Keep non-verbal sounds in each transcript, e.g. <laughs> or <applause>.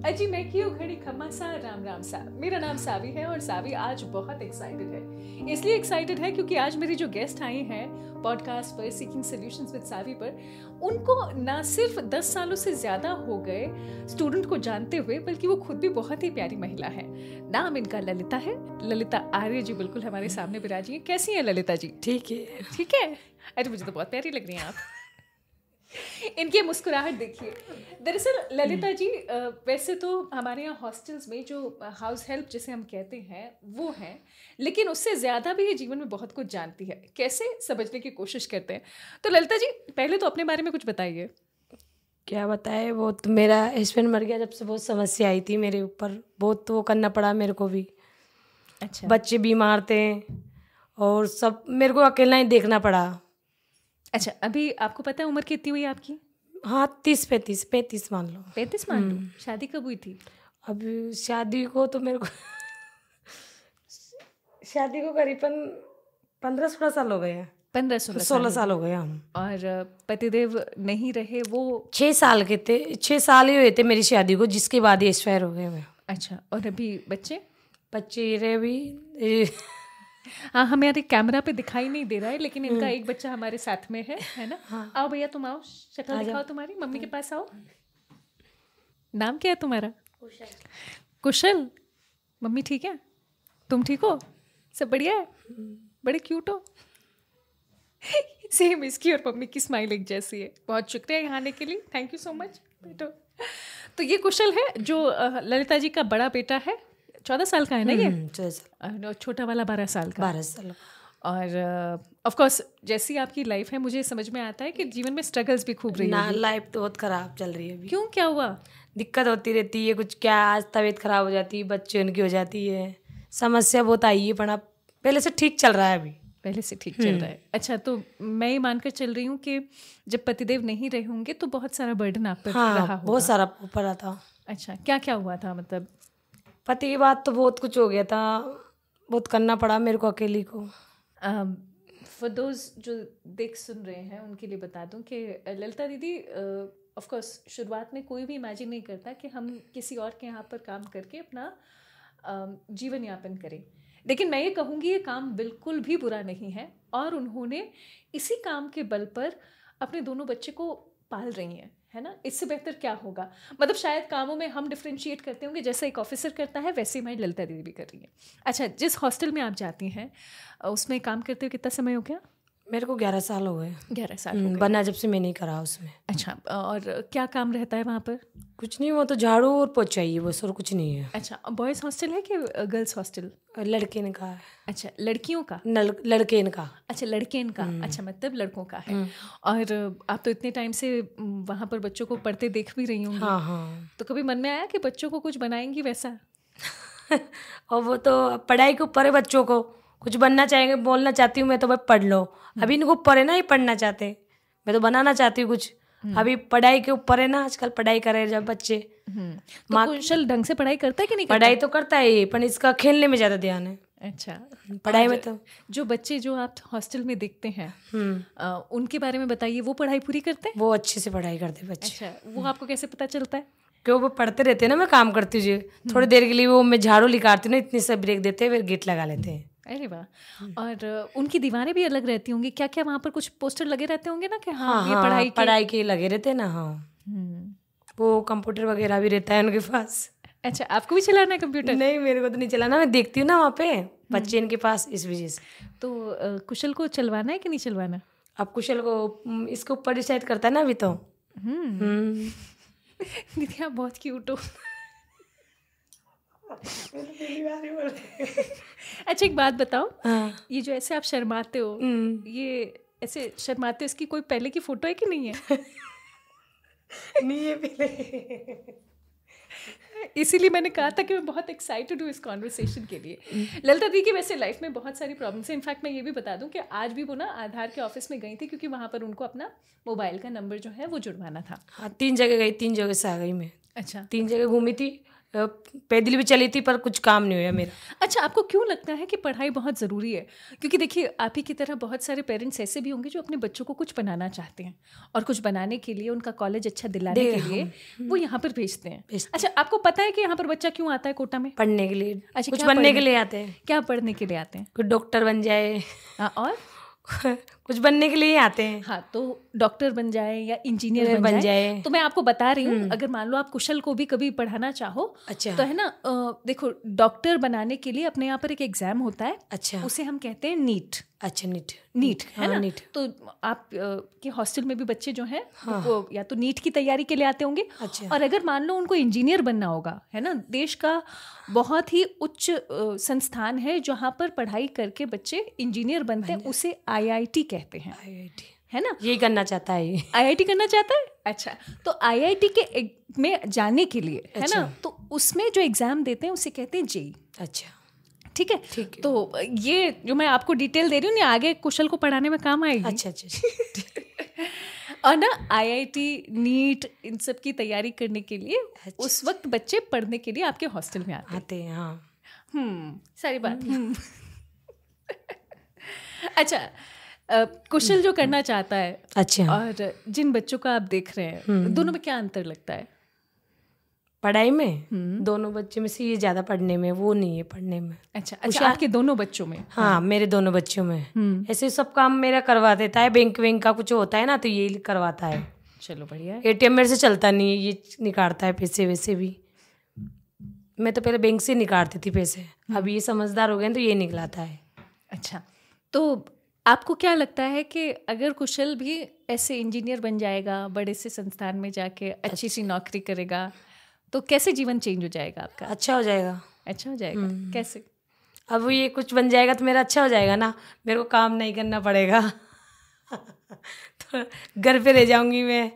अजी मैं क्यों खड़ी? खम्मा सा राम राम सा। मेरा नाम सावी है और सावी आज बहुत एक्साइटेड है। इसलिए एक्साइटेड है क्योंकि आज मेरी जो गेस्ट आई हैं पॉडकास्ट पर सीकिंग सॉल्यूशंस विद सावी पर उनको ना सिर्फ़ दस सालों से ज़्यादा हो गए स्टूडेंट को जानते हुए बल्कि वो खुद भी बहुत ही प्यारी महिला है। नाम इनका ललिता है। ललिता आर्य जी बिल्कुल हमारे सामने बिराजी हैं। कैसी हैं ललिता जी? ठीक है। ठीक है? अरे मुझे तो बहुत प्यारी लग रही हैं आप। इनकी मुस्कुराहट देखिए। दरअसल ललिता जी वैसे तो हमारे यहाँ हॉस्टल्स में जो हाउस हेल्प जिसे हम कहते हैं वो हैं लेकिन उससे ज़्यादा भी ये जीवन में बहुत कुछ जानती है। कैसे? समझने की कोशिश करते हैं। तो ललिता जी पहले तो अपने बारे में कुछ बताइए। क्या बताए वो तो मेरा हस्बैंड मर गया जब से बहुत समस्या आई थी मेरे ऊपर। बहुत तो वो करना पड़ा मेरे को भी। अच्छा। बच्चे बीमार थे और सब मेरे को अकेला ही देखना पड़ा। अच्छा अभी आपको पता है उम्र कितनी हुई आपकी? हाँ तीस पैंतीस पैंतीस मान लो। पैंतीस मान लो? शादी कब हुई थी? अभी शादी को तो मेरे को शादी को करीबन पंद्रह सोलह साल हो गए हैं। पंद्रह सोलह सोलह साल हो गए। हम और अ, पतिदेव नहीं रहे वो छः साल के थे छः साल ही हुए थे मेरी शादी को जिसके बाद ही एक्सपायर हो गए मैं। अच्छा और अभी बच्चे? बच्चे रहे भी हाँ हमारे कैमरा पे दिखाई नहीं दे रहा है लेकिन इनका एक बच्चा हमारे साथ में है है ना? आओ भैया तुम आओ शक्ल दिखाओ तुम्हारी मम्मी के पास आओ। नाम क्या है तुम्हारा? कुशल। मम्मी ठीक है? तुम ठीक हो? सब बढ़िया है? बड़े क्यूट हो? <laughs> सेम इसकी और मम्मी की स्माइल एक जैसी है। बहुत शुक्रिया यहाँ आने के लिए। थैंक यू सो मच बेटो। तो ये कुशल है जो ललिता जी का बड़ा बेटा है। चौदह साल का है ना ये? हम्म, छोटा वाला बारह साल का। बारह साल। और ऑफ़ कोर्स जैसी आपकी लाइफ है मुझे समझ में आता है कि जीवन में स्ट्रगल्स भी खूब रही ना है लाइफ तो बहुत खराब चल रही है अभी। क्यों क्या हुआ? दिक्कत होती रहती है कुछ क्या आज तबीयत खराब हो जाती है बच्चे उनकी हो जाती है। समस्या बहुत आई है पर अब पहले से ठीक चल रहा है अभी। पहले से ठीक चल रहा है। अच्छा तो मैं ये मानकर चल रही हूँ कि जब पतिदेव नहीं रहे होंगे तो बहुत सारा बर्डन आप पर रहा हाँ होगा। बहुत सारा ऊपर था अच्छा क्या क्या हुआ था मतलब? पति की बात तो बहुत कुछ हो गया था। बहुत करना पड़ा मेरे को अकेली को। फॉर दोज जो देख सुन रहे हैं उनके लिए बता दूँ कि ललिता दीदी ऑफ़ कोर्स शुरुआत में कोई भी इमेजिन नहीं करता कि हम किसी और के यहाँ पर काम करके अपना अ, जीवन यापन करें। लेकिन मैं ये कहूँगी ये काम बिल्कुल भी बुरा नहीं है और उन्होंने इसी काम के बल पर अपने दोनों बच्चे को पाल रही हैं। है ना? इससे बेहतर क्या होगा? मतलब शायद कामों में हम डिफ्रेंशिएट करते होंगे, जैसे एक ऑफिसर करता है, वैसे ही हमारी ललिता दीदी भी कर रही है। अच्छा जिस हॉस्टल में आप जाती हैं उसमें काम करते हुए कितना समय हो गया? मेरे को ग्यारह साल हो गए। ग्यारह साल हम्म, बना जब से मैं नहीं करा उसमें। अच्छा और क्या काम रहता है वहाँ पर? कुछ नहीं वो तो झाड़ू और पोछा ही बस और कुछ नहीं है। अच्छा बॉयज़ हॉस्टल है कि गर्ल्स हॉस्टल लड़के ने कहा है। अच्छा लड़कियों का? नल, लड़के इनका अच्छा लड़के इनका अच्छा मतलब लड़कों का है। और आप तो इतने टाइम से वहाँ पर बच्चों को पढ़ते देख भी रही हूँ हाँ हाँ। तो कभी मन में आया कि बच्चों को कुछ बनाएँगी वैसा? <laughs> और वो तो पढ़ाई के ऊपर है बच्चों को। कुछ बनना चाहेंगे बोलना चाहती हूँ मैं तो भाई पढ़ लो। अभी इनको ऊपर है ना ही पढ़ना चाहते। मैं तो बनाना चाहती हूँ कुछ। अभी पढ़ाई के ऊपर है ना आजकल पढ़ाई करे जब बच्चे। तो कुशल ढंग से पढ़ाई करता है कि नहीं पढ़ाई तो करता है ये, पर इसका खेलने में ज़्यादा ध्यान है। अच्छा। पढ़ाई में तो। जो बच्चे जो आप हॉस्टल में देखते हैं हम्म। अ, उनके बारे में बताइए वो पढ़ाई पूरी करते हैं? वो अच्छे से पढ़ाई करते बच्चे। अच्छा वो आपको कैसे पता चलता है? क्यों वो पढ़ते रहते हैं ना मैं काम करती हूँ थोड़ी देर के लिए वो मैं झाड़ू निकालती हूँ ना इतनी से ब्रेक देते हैं फिर गेट लगा लेते हैं। अरे वाह। और उनकी दीवारें भी अलग रहती होंगी। क्या क्या वहाँ पर कुछ पोस्टर लगे रहते होंगे ना कि हाँ, हाँ ये हाँ पढ़ाई के पढ़ाई के लगे रहते हैं ना हाँ। हम्म, वो कंप्यूटर वगैरह भी रहता है उनके पास। अच्छा आपको भी चलाना है कंप्यूटर? नहीं मेरे को तो नहीं चलाना मैं देखती हूँ ना वहाँ पे बच्चे इनके पास इस वजह से। तो कुशल को चलवाना है कि नहीं चलवाना? अब कुशल को हम्म, इसके ऊपर डिसाइड करता है ना अभी तो। हम्म। हम्म। <laughs> दीदी आप बहुत क्यूट हो। <laughs> अच्छा एक बात बताओ। हाँ। ये जो ऐसे आप शर्माते हो हम्म। ये ऐसे शर्माते इसकी कोई पहले की फ़ोटो है कि नहीं है? <laughs> नहीं है पहले। इसीलिए मैंने कहा था कि मैं बहुत एक्साइटेड हूँ इस कॉन्वर्सेशन के लिए। ललिता दी की वैसे लाइफ में बहुत सारी प्रॉब्लम्स हैं। इनफैक्ट मैं ये भी बता दूँ कि आज भी वो ना आधार के ऑफ़िस में गई थी क्योंकि वहाँ पर उनको अपना मोबाइल का नंबर जो है वो जुड़वाना था। हाँ तीन जगह गई तीन जगह से आ गई मैं। अच्छा। तीन जगह घूमी थी। पैदल भी चली थी पर कुछ काम नहीं हुआ मेरा। अच्छा आपको क्यों लगता है कि पढ़ाई बहुत ज़रूरी है? क्योंकि देखिए आप ही की तरह बहुत सारे पेरेंट्स ऐसे भी होंगे जो अपने बच्चों को कुछ बनाना चाहते हैं और कुछ बनाने के लिए उनका कॉलेज अच्छा दिलाने के लिए वो यहाँ पर भेजते हैं। अच्छा आपको पता है कि यहाँ पर बच्चा क्यों आता है कोटा में? पढ़ने के लिए। अच्छा, कुछ बनने के लिए आते हैं। क्या पढ़ने के लिए आते हैं? कुछ डॉक्टर बन जाए। हाँ, और? <laughs> कुछ बनने के लिए ही आते हैं। हाँ तो डॉक्टर बन जाए या इंजीनियर बन बन, जाए। तो मैं आपको बता रही हूँ अगर मान लो आप कुशल को भी कभी पढ़ाना चाहो अच्छा। तो है ना देखो डॉक्टर बनाने के लिए अपने यहाँ पर एक एग्ज़ाम होता है। अच्छा। उसे हम कहते हैं नीट। अच्छा नीट। नीट है हाँ, ना? नीट। तो आप के हॉस्टल में भी बच्चे जो हैं वो या तो नीट की तैयारी के लिए आते होंगे। अच्छा। और अगर मान लो उनको इंजीनियर बनना होगा है ना देश का बहुत ही उच्च संस्थान है जहाँ पर पढ़ाई करके बच्चे इंजीनियर बनते हैं उसे आईआईटी कहते हैं। आईआईटी है ना? यही करना चाहता है ये। आईआईटी करना चाहता है? अच्छा तो आईआईटी के में जाने के लिए है ना? अच्छा। तो उसमें जो एग्ज़ाम देते हैं उसे कहते हैं जेई अच्छा। ठीक है? ठीक तो ये जो मैं आपको डिटेल दे रही हूँ ना आगे कुशल को पढ़ाने में काम आएगी। अच्छा अच्छा अच्छा। और ना आईआईटी नीट इन सब की तैयारी करने के लिए अच्छा। उस वक्त बच्चे पढ़ने के लिए आपके हॉस्टल में आते हैं। आते हैं हाँ। हम्म सारी बात। हम्म। <laughs> अच्छा कुशल जो करना चाहता है अच्छा। और जिन बच्चों का आप देख रहे हैं दोनों में क्या अंतर लगता है? पढ़ाई में? दोनों बच्चे में से ये ज़्यादा पढ़ने में वो नहीं है पढ़ने में। अच्छा अच्छा आपके दोनों बच्चों में? हाँ मेरे दोनों बच्चों में। ऐसे सब काम मेरा करवा देता है बैंक वैंक का कुछ होता है ना तो ये करवाता है। चलो बढ़िया। है एटीएम मेरे से चलता नहीं है ये निकालता है पैसे वैसे भी। मैं तो पहले बैंक से निकालती थी पैसे। अब ये समझदार हो गए तो ये निकलाता है। अच्छा तो आपको क्या लगता है कि अगर कुशल भी ऐसे इंजीनियर बन जाएगा बड़े से संस्थान में जाके अच्छी सी नौकरी करेगा तो कैसे जीवन चेंज हो जाएगा आपका? अच्छा हो जाएगा। अच्छा हो जाएगा? कैसे? अब ये कुछ बन जाएगा तो मेरा अच्छा हो जाएगा ना? मेरे को काम नहीं करना पड़ेगा। <laughs> तो घर पे रह जाऊँगी मैं।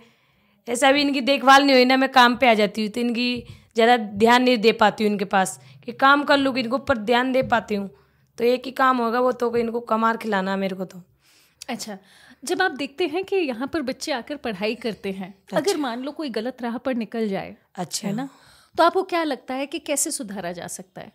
ऐसा भी इनकी देखभाल नहीं हुई ना मैं काम पे आ जाती हूँ। तो इनकी ज़्यादा ध्यान नहीं दे पाती हूँ इनके पास। कि काम कर लूँगी इनको ऊपर ध्यान दे पाती हूँ। तो एक ही काम होगा वो तो इनको कमार खिलाना मेरे को तो। अच्छा जब आप देखते हैं कि यहाँ पर बच्चे आकर पढ़ाई करते हैं अच्छा। अगर मान लो कोई गलत राह पर निकल जाए अच्छा। है ना तो आपको क्या लगता है कि कैसे सुधारा जा सकता है?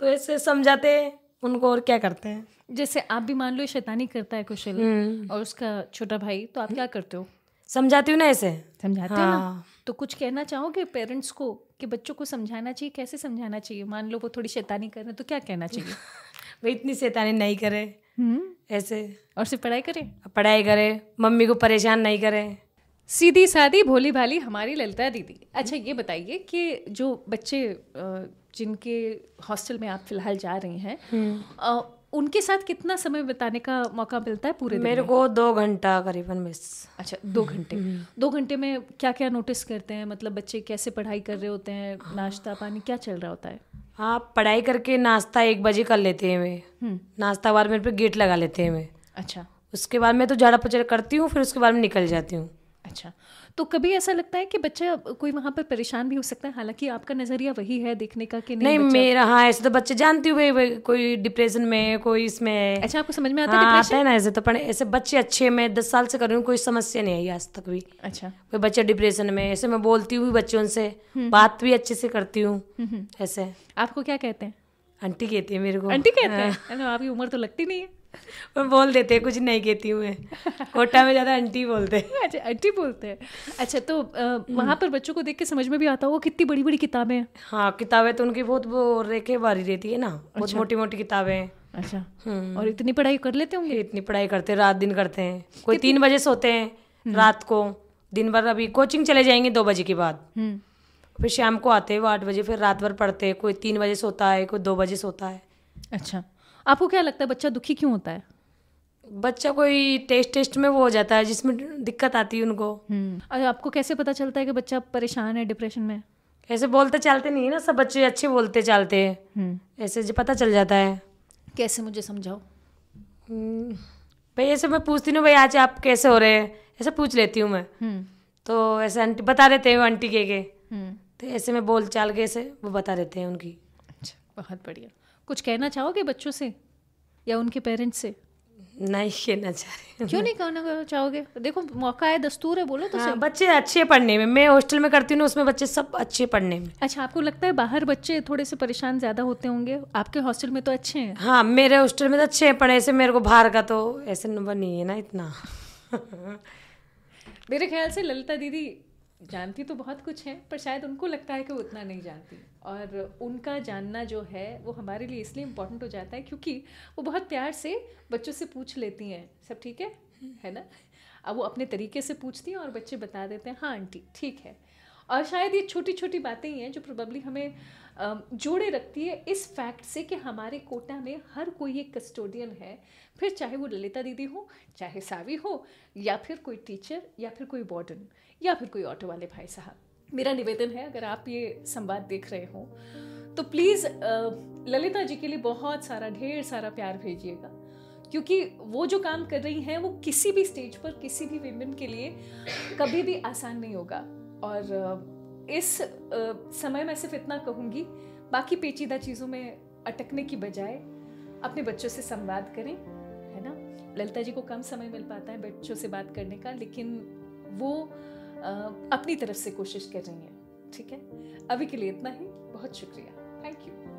तो ऐसे समझाते उनको और क्या करते हैं? जैसे आप भी मान लो शैतानी करता है कुशल हम्म। और उसका छोटा भाई तो आप क्या करते हो? समझाती हूँ ना ऐसे? समझाते हो ना? हाँ। तो कुछ कहना चाहोगे पेरेंट्स को कि बच्चों को समझाना चाहिए? कैसे समझाना चाहिए? मान लो वो थोड़ी शैतानी कर रहे तो क्या कहना चाहिए? <laughs> भाई इतनी शैतानी नहीं करे। हम्म। ऐसे। और सिर्फ़ पढ़ाई करें? पढ़ाई करे मम्मी को परेशान नहीं करे। सीधी सादी भोली भाली हमारी ललिता दीदी। अच्छा ये बताइए कि जो बच्चे जिनके हॉस्टल में आप फ़िलहाल जा रही हैं अ, उनके साथ कितना समय बिताने का मौका मिलता है पूरे दिन मेरे को दो घंटा करीबन मिस। अच्छा दो घंटे। दो घंटे में क्या क्या नोटिस करते हैं? मतलब बच्चे कैसे पढ़ाई कर रहे होते हैं? नाश्ता पानी क्या चल रहा होता है? हाँ पढ़ाई करके नाश्ता एक बजे कर लेते हैं वे हम्म। नाश्ता बाद मेरे पे गेट लगा लेते हैं वे अच्छा। उसके बाद मैं तो झाड़ा पचड़ करती हूँ फिर उसके बाद में निकल जाती हूँ। अच्छा। तो कभी ऐसा लगता है कि बच्चा कोई वहाँ पर परेशान भी हो सकता है? हालाँकि आपका नज़रिया वही है देखने का कि नहीं, नहीं मेरा हाँ ऐसे तो बच्चे जानते हूँ भाई, कोई डिप्रेशन में कोई इसमें अच्छा आपको समझ में आता है हाँ आता है ना ऐसे तो पढ़े ऐसे बच्चे अच्छे मैं दस साल से कर रही हूँ कोई समस्या नहीं आई आज तक भी। अच्छा। कोई बच्चे डिप्रेशन में ऐसे मैं बोलती हूँ बच्चों से बात भी अच्छे से करती हूँ ऐसे। आपको क्या कहते हैं? आंटी कहती है मेरे को। आंटी कहते हैं? आपकी उम्र तो लगती नहीं है। और बोल देते हैं कुछ नहीं कहती हूँ मैं। कोटा में ज़्यादा आंटी बोलते हैं। अच्छा आंटी बोलते हैं। अच्छा तो वहाँ पर बच्चों को देख के समझ में भी आता होगा कितनी बड़ी बड़ी किताबें हैं। हाँ किताबें तो उनकी बहुत वो रेखे बारी रहती है ना। बहुत मोटी मोटी किताबें अच्छा। हम्म। और इतनी पढ़ाई कर लेते होंगे? इतनी पढ़ाई करते हैं रात दिन करते हैं। कोई तीन बजे सोते हैं रात को। दिन भर अभी कोचिंग चले जाएँगे दो बजे के बाद। हम्म। फिर शाम को आते हैं वो आठ बजे फिर रात भर पढ़ते हैं। कोई तीन बजे सोता है कोई दो बजे सोता है। अच्छा। आपको क्या लगता है बच्चा दुखी क्यों होता है? बच्चा कोई टेस्ट टेस्ट में वो हो जाता है जिसमें दिक्कत आती है उनको। हम्म। और आपको कैसे पता चलता है कि बच्चा परेशान है डिप्रेशन में? ऐसे बोलते चालते नहीं है ना सब बच्चे अच्छे बोलते चालते हैं। हम्म। ऐसे जो पता चल जाता है। कैसे मुझे समझाओ? हम्म, भाई ऐसे मैं पूछती हूँ भाई आज आप कैसे हो रहे हैं? ऐसे पूछ लेती हूँ मैं। हम्म। तो ऐसे आंटी बता देते हैं आंटी के के। हम्म। तो ऐसे में बोल चाल के ऐसे वो बता देते हैं उनकी। अच्छा बहुत बढ़िया। कुछ कहना चाहोगे बच्चों से? या उनके पेरेंट्स से? नहीं कहना चाह रही क्यों नहीं कहना चाहोगे? देखो मौका है दस्तूर है बोलो तो हाँ, बच्चे अच्छे पढ़ने में मैं हॉस्टल में करती हूँ उसमें बच्चे सब अच्छे पढ़ने में। अच्छा आपको लगता है बाहर बच्चे थोड़े से परेशान ज़्यादा होते होंगे? आपके हॉस्टल में तो अच्छे हैं। हाँ मेरे हॉस्टल में तो अच्छे हैं पढ़े ऐसे मेरे को बाहर का तो ऐसे नंबर नहीं है ना इतना। मेरे ख्याल से ललिता दीदी जानती तो बहुत कुछ हैं, पर शायद उनको लगता है कि वो उतना नहीं जानती। और उनका जानना जो है, वो हमारे लिए इसलिए इम्पोर्टेंट हो जाता है क्योंकि वो बहुत प्यार से बच्चों से पूछ लेती हैं। सब ठीक है? है ना? अब वो अपने तरीके से पूछती हैं और बच्चे बता देते हैं हाँ आंटी, ठीक है। और शायद ये छोटी छोटी बातें ही हैं जो प्रोबेबली हमें जोड़े रखती है इस फैक्ट से कि हमारे कोटा में हर कोई एक कस्टोडियन है। फिर चाहे वो ललिता दीदी हो, चाहे सावी हो, या फिर कोई टीचर या फिर कोई वार्डन या फिर कोई ऑटो वाले भाई साहब। मेरा निवेदन है, अगर आप ये संवाद देख रहे हो तो प्लीज़ ललिता जी के लिए बहुत सारा, ढेर सारा प्यार भेजिएगा। क्योंकि वो जो काम कर रही हैं, वो किसी भी स्टेज पर, किसी भी विमेन के लिए कभी भी आसान नहीं होगा। और इस समय मैं सिर्फ़ इतना कहूँगी, बाकी पेचीदा चीज़ों में अटकने की बजाय अपने बच्चों से संवाद करें, है ना? ललिता जी को कम समय मिल पाता है बच्चों से बात करने का, लेकिन वो अपनी तरफ़ से कोशिश कर रही हैं, ठीक है? अभी के लिए इतना ही, बहुत शुक्रिया थैंक यू